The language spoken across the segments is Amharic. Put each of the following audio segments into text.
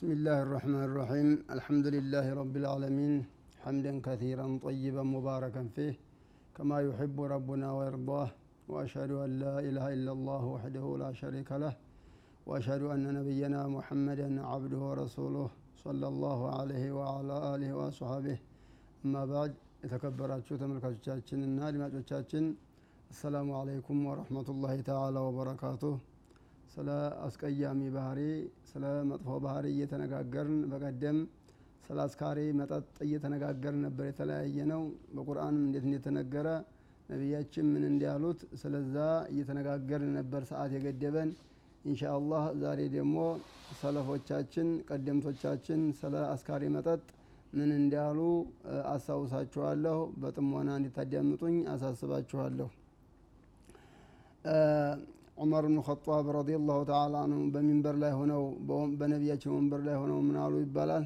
بسم الله الرحمن الرحيم الحمد لله رب العالمين حمدا كثيرا طيبا مباركا فيه كما يحب ربنا ويرضاه واشهد ان لا اله الا الله وحده لا شريك له واشهد ان نبينا محمدا عبده ورسوله صلى الله عليه وعلى اله واصحابه اما بعد የተከበራችሁ ተመልካቾቻችንና السلام عليكم ورحمه الله تعالى وبركاته ስለ አስቀያሚ ባህሪ ስለ መጥፎ ባህሪ እየተነጋገርን በቀደም ስለ አስካሪ መጠጥ እየተነጋገርን ነበር የተለያየ ነው በቁርአንም እንዴት እንደተነገረ ነቢያችን ምን እንዲያሉት ስለዛ እየተነጋገርን ነበር ሰዓት የገደበን። ኢንሻ አላህ ዛሬ ደግሞ ሰለፎቻችን ቀደምቶቻችን ስለ አስካሪ መጠጥ ምን እንዳሉ አስታውሳችኋለሁ። በጥሞና እንዲታዳምጡኝ አሳስባችኋለሁ ዑመር ብኑ ኸጣብ ረዲየላሁ ተዓላ አንሁ በሚንበር ላይ ሆነው በነቢያችን ወንበር ላይ ሆነው ምን አሉ ይባላል?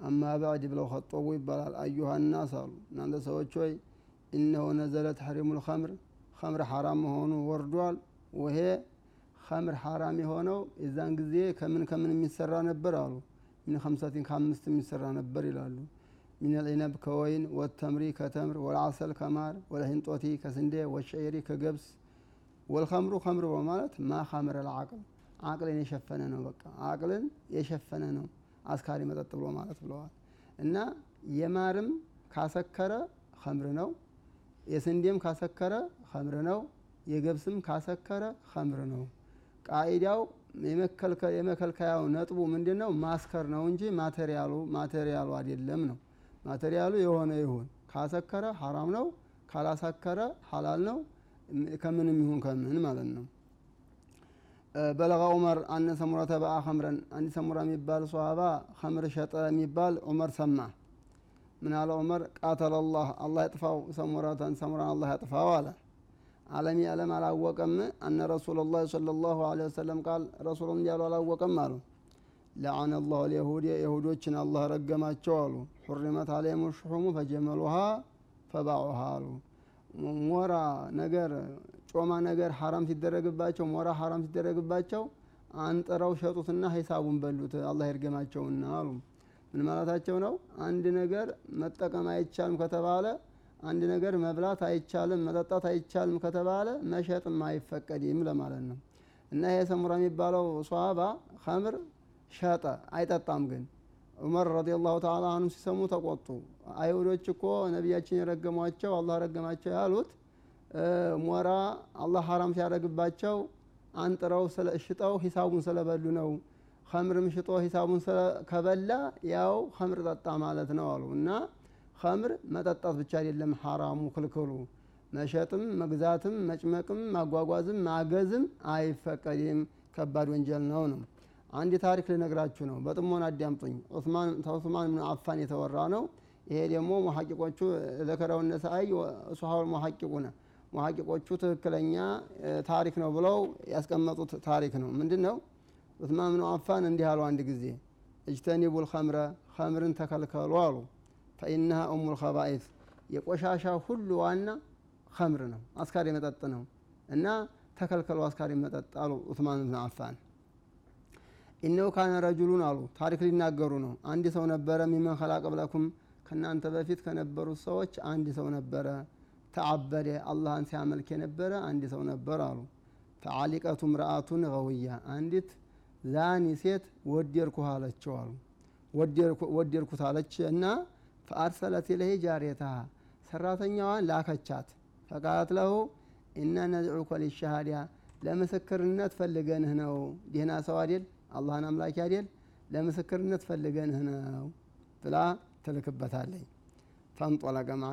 አማ ባዕድ ብለው ኸጠቡ ይባላል። አዩሃ ናስ አሉ። እናንተ ሰዎች ሆይ እነሆ ነዘለ ተሕሪሙ ልኸምር ኸምር ሐራም መሆኑ ወርዷል። ወሄ ኸምር ሐራም የሆነው የዛን ጊዜ ከምን ከምን የሚሰራ ነበር አሉ። ሚን ከምሰቲን ከአምስት የሚሰራ ነበር ይላሉ። ሚን ልዒነብ ከወይን ወተምሪ ከተምር ወልዓሰል ከማር ወለሂንጦቲ ከስንዴ ወሸዒሪ ከገብስ ወልከምሩ ከምር በማለት ማ ኸምረ አቅልን የሸፈነ ነው በቃ። አቅልን የሸፈነ ነው አስካሪ መጠጥ ብሎ ማለት ብለዋል። እና የማርም ካሰከረ ከምር ነው የስንዴም ካሰከረ ከምር ነው የገብስም ካሰከረ ከምር ነው። ቃኢዳው የመከልከያው ነጥቡ ምንድን ነው ማስከር ነው እንጂ ማቴሪያሉ ማቴሪያሉ አይደለም ነው። ማቴሪያሉ የሆነ ይሁን። ካሰከረ ሐራም ነው ካላሰከረ ሐላል ነው ከምንም ይሁን ከምን ማለት ነው። በለጋ ዑመር አነ ሰሙራ ተበአ ከምረን አንድ ሰሙራ የሚባል ሰሃባ ከምር ሸጠ የሚባል ዑመር ሰማ። ምን አለ ዑመር? ቃተለ ላህ አላህ ያጥፋው ሰሙራተን ሰሙራን አላህ ያጥፋው አለ። አለም አላወቀም። አነ ረሱላ ላ ለ ላሁ ወሰለም ቃል ረሱሉ እንዲያሉ አላወቀም አሉ። ለዓነ ላሁ ልየሁድ የሁዶችን አላህ ረገማቸው አሉ። ሑሪመት አለይም ሹሑሙ ፈጀመሉሃ ፈባዑሃ አሉ ሞራ ነገር ጮማ ነገር ሐራም ሲደረግባቸው ሞራ ሐራም ሲደረግባቸው አንጥረው ሸጡትና ሂሳቡን በሉት። አላህ ይርገማቸውና አሉ። ምን ማለታቸው ነው? አንድ ነገር መጠቀም አይቻልም ከተባለ አንድ ነገር መብላት አይቻልም መጠጣት አይቻልም ከተባለ መሸጥም አይፈቀድም ለማለት ነው። እና ይሄ ሰሙራ የሚባለው ሷባ ከምር ሸጠ አይጠጣም ግን ዑመር ረዲየላሁ ተዓላ አንሁ ሲሰሙ ተቆጡ። አይሁዶች እኮ ነቢያችን የረገሟቸው አላህ ረገማቸው ያሉት ሞራ አላህ ሐራም ሲያደረግባቸው አንጥረው ሽጠው ሂሳቡን ስለበሉ ነው። ከምርም ሽጦ ሂሳቡን ከበላ ያው ከምር ጠጣ ማለት ነው አሉ። እና ከምር መጠጣት ብቻ አይደለም ሐራሙ ክልክሉ። መሸጥም መግዛትም መጭመቅም ማጓጓዝም ማገዝም አይፈቀድም። ከባድ ወንጀል ነው ነው አንድ ታሪክ ልነግራችሁ ነው። በጥሞና አዳምጡኝ። ዑስማን ብን አፋን የተወራ ነው። ይሄ ደግሞ መሐቂቆቹ ዘከረው ነሳአይ ሱሐውል መሐቂቁነ መሐቂቆቹ ትክክለኛ ታሪክ ነው ብለው ያስቀመጡት ታሪክ ነው። ምንድን ነው ዑስማን ብን አፋን እንዲህ አሉ አንድ ጊዜ። እጅተኒቡ ልከምረ ከምርን ተከልከሉ አሉ። ፈኢነሃ ኡሙ ልከባኢት የቆሻሻ ሁሉ ዋና ከምር ነው አስካሪ መጠጥ ነው። እና ተከልከሉ አስካሪ መጠጥ አሉ ዑስማን ብን አፋን ኢነው ካነ ረጁሉን አሉ። ታሪክ ሊናገሩ ነው። አንድ ሰው ነበረ ሚመን ከላቀ ብለኩም። ከእናንተ በፊት ከነበሩት ሰዎች አንድ ሰው ነበረ። ተዓበደ አላህን ሲያመልክ የነበረ አንድ ሰው ነበር አሉ። ፈዓሊቀቱ ምርአቱን ገውያ አንዲት ዛኒ ሴት ወደድኩህ አለችው አሉ። ወደድኩት አለች እና ፈአርሰለት ለሄ ጃሬታሃ ሰራተኛዋን ላከቻት። ፈቃለት ለሁ እና ነድዑከ ሊሻሃዲያ ለምስክርነት ፈልገንህ ነው። ዲህና ሰው አዴል አላህን አምላኪ አዴል ለምስክርነት ፈልገንህ ነው ብላ ትልክበታለኝ። ፈንጦለቀ ማዓ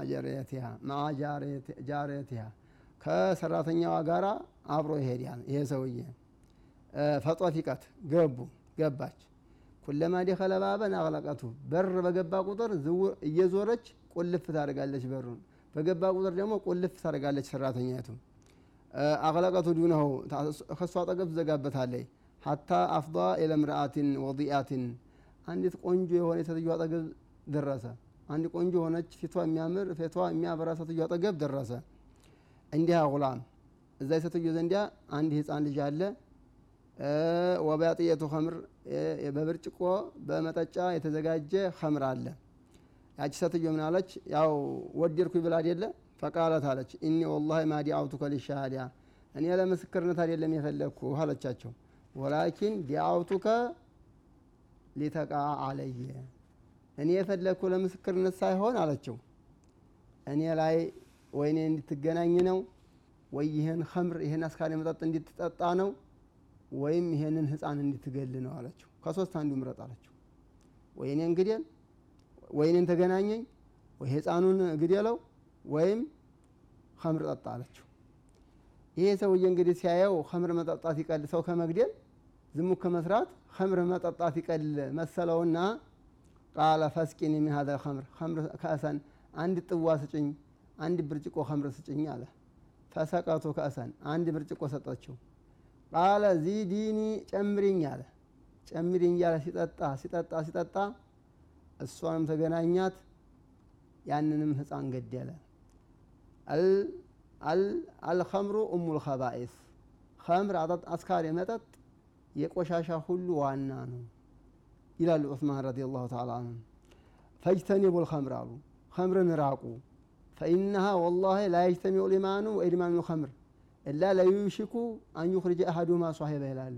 ጃሬትያ ከሰራተኛዋ ጋር አብሮ ይሄዳል ይሄ ሰውዬ። ፈጦፊቀት ገቡ ገባች። ኩለማ ደኸለ ባበን አቅለቀቱ። በር በገባ ቁጥር እየዞረች ቁልፍ ታደርጋለች በሩን። በገባ ቁጥር ደግሞ ቁልፍ ታደርጋለች ሰራተኛቱ አቅለቀቱ ዱነሁ ከሷ አጠገብ ትዘጋበታለች ሀታ አፍዳ ኢለምርአትን ወዲአትን አንዲት ቆንጆ የሆነ የሴትዮ አጠገብ ደረሰ። አንድ ቆንጆ የሆነች ፊቷ የሚያምር ፊቷ የሚያበራ ሴትዮ አጠገብ ደረሰ። እንዲህ ጉላም እዛ የሴትዮ ዘንዲያ አንድ ህፃን ልጅ አለ። ወባጥየቱ ከምር በብርጭቆ በመጠጫ የተዘጋጀ ከምር አለ። ያቺ ሴትዮ ምን አለች? ያው ወደድኩ ብላ አይደለ? ፈቃለት አለች። እኒ ወላሂ ማ ዲአውቱከ ሊሻሃዳ እኔ ለምስክርነት አይደለም የፈለግኩ አለቻቸው ወላኪን ዲአውቱከ ሊተቃ አለየ እኔ የፈለግኩ ለምስክርነት ሳይሆን አለችው። እኔ ላይ ወይኔ እንድትገናኝ ነው? ወይ ይህን ከምር ይህን አስካሪ መጠጥ እንድትጠጣ ነው? ወይም ይሄንን ህፃን እንድትገል ነው? አለችው። ከሶስት አንዱ ምረጥ አለችው። ወይኔን ግደል ወይኔን ተገናኘኝ? ወይ ህፃኑን ግደለው? ወይም ከምር ጠጣ አለችው። ይሄ ሰውዬ እንግዲህ ሲያየው ከምር መጠጣት ይቀል ሰው ከመግደል ዝሙት ከመስራት ከምር መጠጣት ይቀል መሰለውና ቃለ ፈስቂኒ ሚን ከምር ከምር ከእሰን አንድ ጥዋ ስጭኝ አንድ ብርጭቆ ከምር ስጭኝ አለ። ፈሰቀቱ ከእሰን አንድ ብርጭቆ ሰጠችው ቃለ ዚዲኒ ጨምሪኝ አለ። ጨምሪኝ እያለ ሲጠጣ ሲጠጣ ሲጠጣ እሷንም ተገናኛት። ያንንም ህፃን ገደለ። አልከምሩ እሙ ልከባኢስ ከምር አስካሪ መጠጥ የቆሻሻ ሁሉ ዋና ነው ይላሉ ዑስማን ረዲ ላሁ ተላ አንሁ። ፈጅተኒቡ ልከምር አሉ። ከምርን ራቁ። ፈኢነሃ ወላሂ ላ የጅተሚዑ ልኢማኑ ወኢድማኑ ልከምር እላ ለዩሽኩ አን ዩኽርጀ ሷሂበ ይላሉ።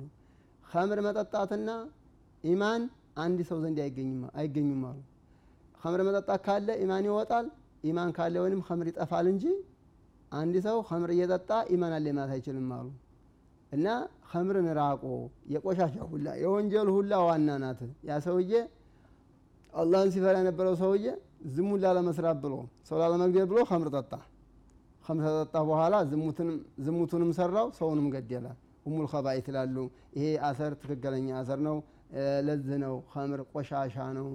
ከምር መጠጣትና ኢማን አንድ ሰው ዘንድ አይገኙም አሉ። ከምር መጠጣት ካለ ኢማን ይወጣል ኢማን ካለ ወይም ከምር ይጠፋል እንጂ አንድ ሰው ከምር እየጠጣ ኢማን አለ ማለት አይችልም አሉ እና ከምርን ራቆ የቆሻሻ ሁላ የወንጀል ሁላ ዋና ናት። ያ ሰውዬ አላህን ሲፈራ የነበረው ሰውዬ ዝሙን ላለመስራት ብሎ ሰው ላለመግደል ብሎ ከምር ጠጣ። ከምር ተጠጣ በኋላ ዝሙቱንም ሰራው ሰውንም ገደለ። ኡሙል ከባኢት ይላሉ። ይሄ አሰር ትክክለኛ አሰር ነው። ለዚህ ነው። ከምር ቆሻሻ ነው።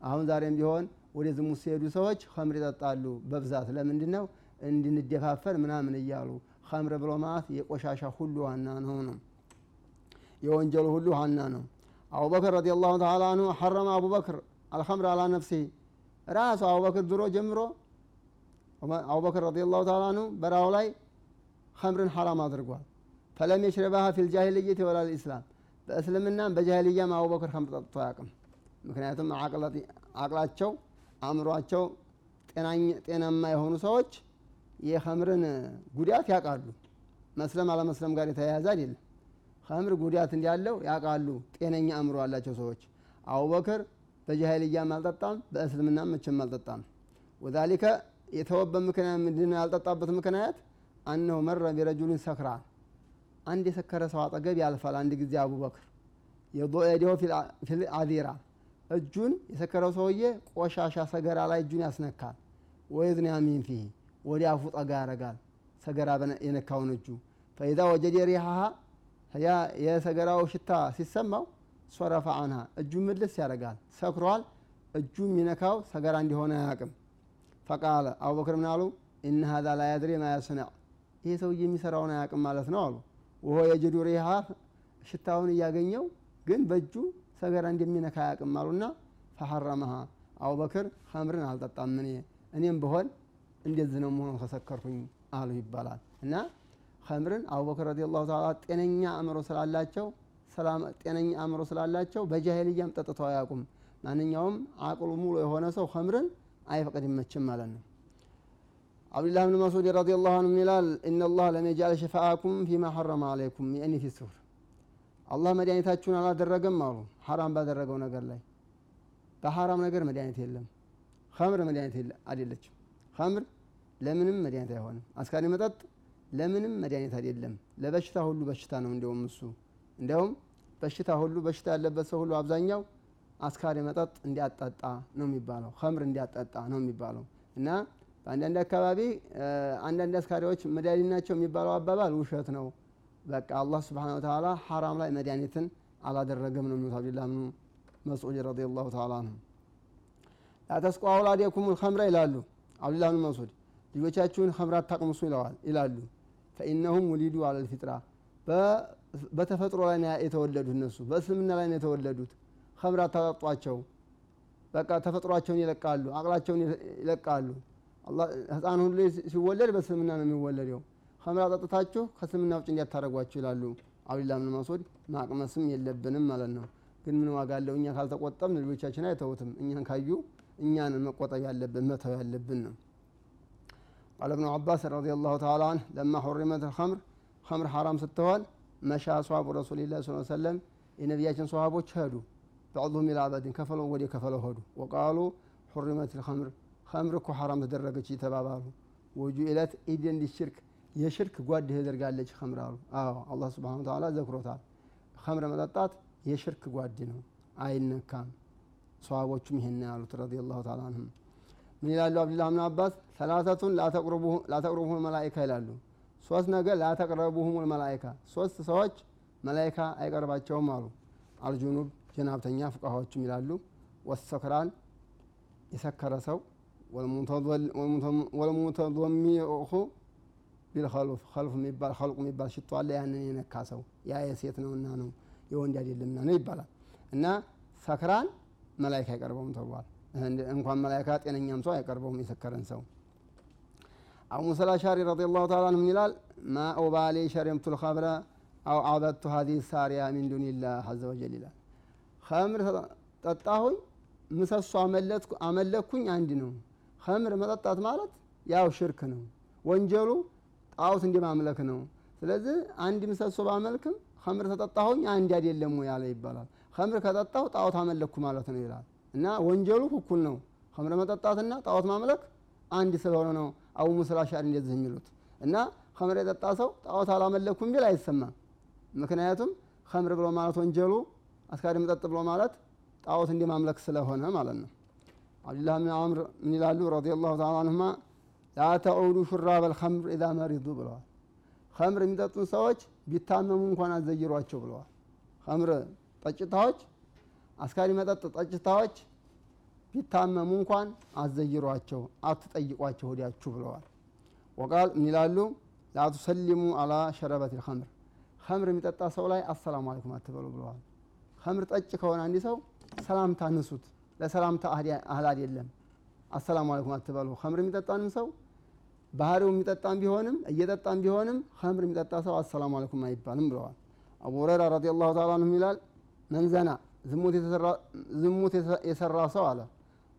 አሁን ዛሬም ቢሆን ወደ ዝሙት ሲሄዱ ሰዎች ከምር ይጠጣሉ። በብዛት ለምንድን ነው እንድንደፋፈር ምናምን እያሉ ከምር ብሎ ማለት የቆሻሻ ሁሉ ዋና ነው ነው የወንጀሉ ሁሉ ዋና ነው አቡበክር ረዲ ላሁ ተላ አንሁ ሐረመ አቡበክር አልከምር አላ ነፍሲ ራሱ አቡበክር ድሮ ጀምሮ አቡበክር ረዲ ላሁ ተላ አንሁ በራው ላይ ከምርን ሐራም አድርጓል ፈለም የሽረባሃ ፊል ጃሂልየት ወላ ልእስላም በእስልምናም በጃሂልያም አቡበክር ከምር ጠጥቶ አያውቅም ምክንያቱም አቅላቸው አእምሯቸው ጤናማ የሆኑ ሰዎች የኸምርን ጉዳት ያውቃሉ። መስለም አለመስለም ጋር የተያያዘ አይደለም። ኸምር ጉዳት እንዳለው ያውቃሉ። ጤነኛ አእምሮ ያላቸው ሰዎች። አቡበክር በጃሂልያም አልጠጣም በእስልምናም መቼም አልጠጣም። ወዛሊከ የተወበት ምክንያት ምንድነው? ያልጠጣበት ምክንያት አነሁ መረ ቢረጁልን ሰክራን አንድ የሰከረ ሰው አጠገብ ያልፋል። አንድ ጊዜ አቡበክር የዲሆ ፊል አዚራ። እጁን የሰከረው ሰውዬ ቆሻሻ ሰገራ ላይ እጁን ያስነካል። ወይዝን ያሚን ፊህ ወዲ አፉ ጠጋ ያረጋል ሰገራ የነካውን እጁ። ፈኢዛ ወጀደ ሪሃሃ ያ የሰገራው ሽታ ሲሰማው ሶረፈ አንሃ እጁ ምልስ ያደርጋል። ሰክሯል። እጁ የሚነካው ሰገራ እንዲሆነ አያቅም ፈቃለ አቡበክር ምን አሉ? እነ ሀዛ ላ ያድሪ ማ ያስነዕ ይሄ ሰውዬ የሚሰራውን አያቅም ማለት ነው አሉ። ወሆ የጅዱ ሪሃ ሽታውን እያገኘው ግን በእጁ ሰገራ እንደሚነካ አያቅም አሉና ፈሐረመሃ። አቡበክር ከምርን አልጠጣም። እኔ እኔም ብሆን እንደዚህ ነው መሆኑ ከሰከርኩኝ አሉ ይባላል። እና ከምርን አቡበክር ረዲ ላሁ ተላ ጤነኛ አእምሮ ስላላቸው ጤነኛ አእምሮ ስላላቸው በጃሄልያም ጠጥተው አያውቁም። ማንኛውም አቅሉ ሙሉ የሆነ ሰው ከምርን አይፈቅድም መችም ማለት ነው። አብዱላህ ብን መስዑድ ረዲ ላሁ አንሁ ይላል ኢነላህ ለም የጃል ሽፋአኩም ፊማ ሐረመ አለይኩም የእኒ ፊ ስሁር አላህ መድኃኒታችሁን አላደረገም አሉ ሐራም ባደረገው ነገር ላይ። በሐራም ነገር መድኃኒት የለም ከምር መድኃኒት አይደለችም ከምር ለምንም መድኃኒት አይሆንም። አስካሪ መጠጥ ለምንም መድኃኒት አይደለም። ለበሽታ ሁሉ በሽታ ነው። እንዲሁም እሱ እንዲያውም በሽታ ሁሉ በሽታ ያለበት ሰው ሁሉ አብዛኛው አስካሪ መጠጥ እንዲያጠጣ ነው የሚባለው። ከምር እንዲያጠጣ ነው የሚባለው። እና በአንዳንድ አካባቢ አንዳንድ አስካሪዎች መድኃኒት ናቸው የሚባለው አባባል ውሸት ነው። በቃ አላህ ስብሓን ወተላ ሐራም ላይ መድኃኒትን አላደረገም ነው የሚሉት አብዱላህ ብኑ መስዑድ ረዲ ላሁ ተላ አንሁ ላተስቁ አውላዴኩም ልከምረ ይላሉ አብዱላህ ብኑ መስዑድ ልጆቻችሁን ከምር አታቅምሱ ይለዋል ይላሉ። ፈኢነሁም ውሊዱ አለል ፊጥራ። በተፈጥሮ ላይ የተወለዱት እነሱ። በእስልምና ላይ ነው የተወለዱት። ከምር አታጠጧቸው በቃ ተፈጥሯቸውን ይለቃሉ አቅላቸውን ይለቃሉ። ህፃን ሁሉ ሲወለድ በእስልምና ነው የሚወለደው። ከምር አጠጥታችሁ ከእስልምና ውጭ እንዲያታደረጓቸው ይላሉ አብዱላህ ብን መስዑድ ማቅመስም የለብንም ማለት ነው። ግን ምን ዋጋ አለው? እኛ ካልተቆጠብን ልጆቻችን አይተውትም። እኛን ካዩ እኛን መቆጠብ ያለብን መተው ያለብን ነው። ቃለ እብኑ አባስ ረዲየላሁ ተዓላ አንህ ለማ ሑሪመት ልኸምር ኸምር ሐራም ስትሆን መሻ አስዋቡ ረሱሊላህ ስ ሰለም የነቢያችን ሰሃቦች ሄዱ። በዕضሁም ኢላ አበድን ከፈለው ወደ ከፈለው ሄዱ። ወቃሉ ሑሪመት ልኸምር ኸምር እኮ ሐራም ተደረገች ተባባሉ። ወጁኢለት ኢደን ሊሽርክ የሽርክ ጓድ ያደርጋለች ኸምር አሉ። አዎ አላህ ስብሓነሁ ወተዓላ ዘክሮታል። ኸምር መጠጣት የሽርክ ጓድ ነው፣ አይነካም። ሰሃቦቹም ይሄን ያሉት ረዲየላሁ ተዓላ አንሁም። ምን ይላሉ አብዱላህ ብን አባስ ሰላሰቱን ላተቅርቡሁም መላኢካ ይላሉ። ሶስት ነገር ላተቅረቡሁም መላኢካ ሶስት ሰዎች መላኢካ አይቀርባቸውም አሉ። አልጁኑብ ጀናብተኛ ፍቃዎችም ይላሉ። ወሰክራን የሰከረ ሰው ወልሙተዶሚዑሁ ቢልኸሉፍ ኸልፍ የሚባል ኸልቁ የሚባል ሽቶ ያንን የነካ ሰው ያ የሴት ነውና ነው የወንድ አይደለምና ነው ይባላል። እና ሰክራን መላይካ አይቀርበውም ተብሏል። እንኳን መላይካ ጤነኛም ሰው አይቀርበውም የሰከረን ሰው። አቡ ሙሳ አልአሽዓሪ ረዲየላሁ ተዓላ አንሁ ምን ይላል? ማ ኡባሊ ሸሪምቱ ልኸምረ አው አበድቱ ሀዚህ ሳሪያ ሚን ዱኒላህ አዘ ወጀል ይላል። ኸምር ጠጣሁኝ ምሰሶ አመለኩኝ አንድ ነው። ኸምር መጠጣት ማለት ያው ሽርክ ነው። ወንጀሉ ጣዖት እንዲ ማምለክ ነው። ስለዚህ አንድ ምሰሶ ባመልክም ኸምር ተጠጣሁኝ አንድ አይደለም ያለ ይባላል። ኸምር ከጠጣሁ ጣዖት አመለክኩ ማለት ነው ይላል እና ወንጀሉ እኩል ነው። ኸምር መጠጣትና ጣዖት ማምለክ አንድ ስለሆነ ነው አቡ ሙሳ አልአሽዓሪ እንደዚህ የሚሉት እና ኸምር የጠጣ ሰው ጣዖት አላመለኩም ቢል አይሰማም። ምክንያቱም ኸምር ብሎ ማለት ወንጀሉ አስካሪ መጠጥ ብሎ ማለት ጣዖት እንዲ ማምለክ ስለሆነ ማለት ነው። አብዱላህ ብን አምር ምን ይላሉ ረዲየላሁ ተዓላ አንሁማ ላ ሹራበ ልኸምር ኢዛ መሪዱ ብለዋል። ኸምር የሚጠጡን ሰዎች ቢታመሙ እንኳን አዘይሯቸው ብለዋል። ኸምር ጠጭታዎች፣ አስካሪ መጠጥ ጠጭታዎች ቢታመሙ እንኳን አዘይሯቸው፣ አትጠይቋቸው ወዲያችሁ ብለዋል። ወቃል ምን ይላሉ ላ ቱሰሊሙ አላ ሸረበት ልኸምር ኸምር የሚጠጣ ሰው ላይ አሰላሙ አለይኩም አትበሉ ብለዋል። ኸምር ጠጭ ከሆነ አንድ ሰው ሰላምታ ንሱት። ለሰላምታ አህል አይደለም። አሰላሙ አለይኩም አትበሉ። ኸምር የሚጠጣንም ሰው ባህሪው የሚጠጣም ቢሆንም እየጠጣም ቢሆንም ኸምር የሚጠጣ ሰው አሰላሙ አለይኩም አይባልም ብለዋል። አቡ ሁረይራ ረዲየላሁ ተዓላ አንሁ ይላል መንዘና ዝሙት የሰራ ሰው አለ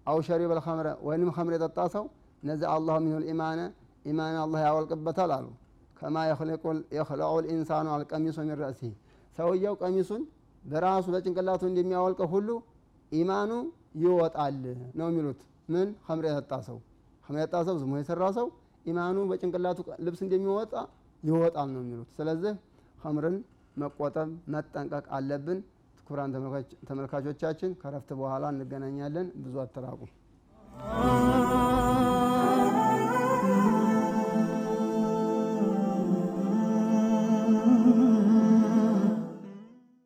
አው ሸሪበል ኸምረ ወይንም ኸምር የጠጣ ሰው ነዘ አላሁ ሚነል ኢማነ ኢማን አላህ ያወልቅበታል አሉ። ከማ የኽለዑ ልኢንሳኑ አልቀሚሱ ሚን ረእሲህ ሰውየው ቀሚሱን በራሱ በጭንቅላቱ እንደሚያወልቀው ሁሉ ኢማኑ ይወጣል ነው የሚሉት። ምን ኸምር የጠጣ ሰው ኸምር የጠጣ ሰው ዝሙት የሰራ ሰው ኢማኑ በጭንቅላቱ ልብስ እንደሚወጣ ይወጣል ነው የሚሉት። ስለዚህ ኸምርን መቆጠብ መጠንቀቅ አለብን። ክቡራን ተመልካቾቻችን ከረፍት በኋላ እንገናኛለን። ብዙ አተራቁ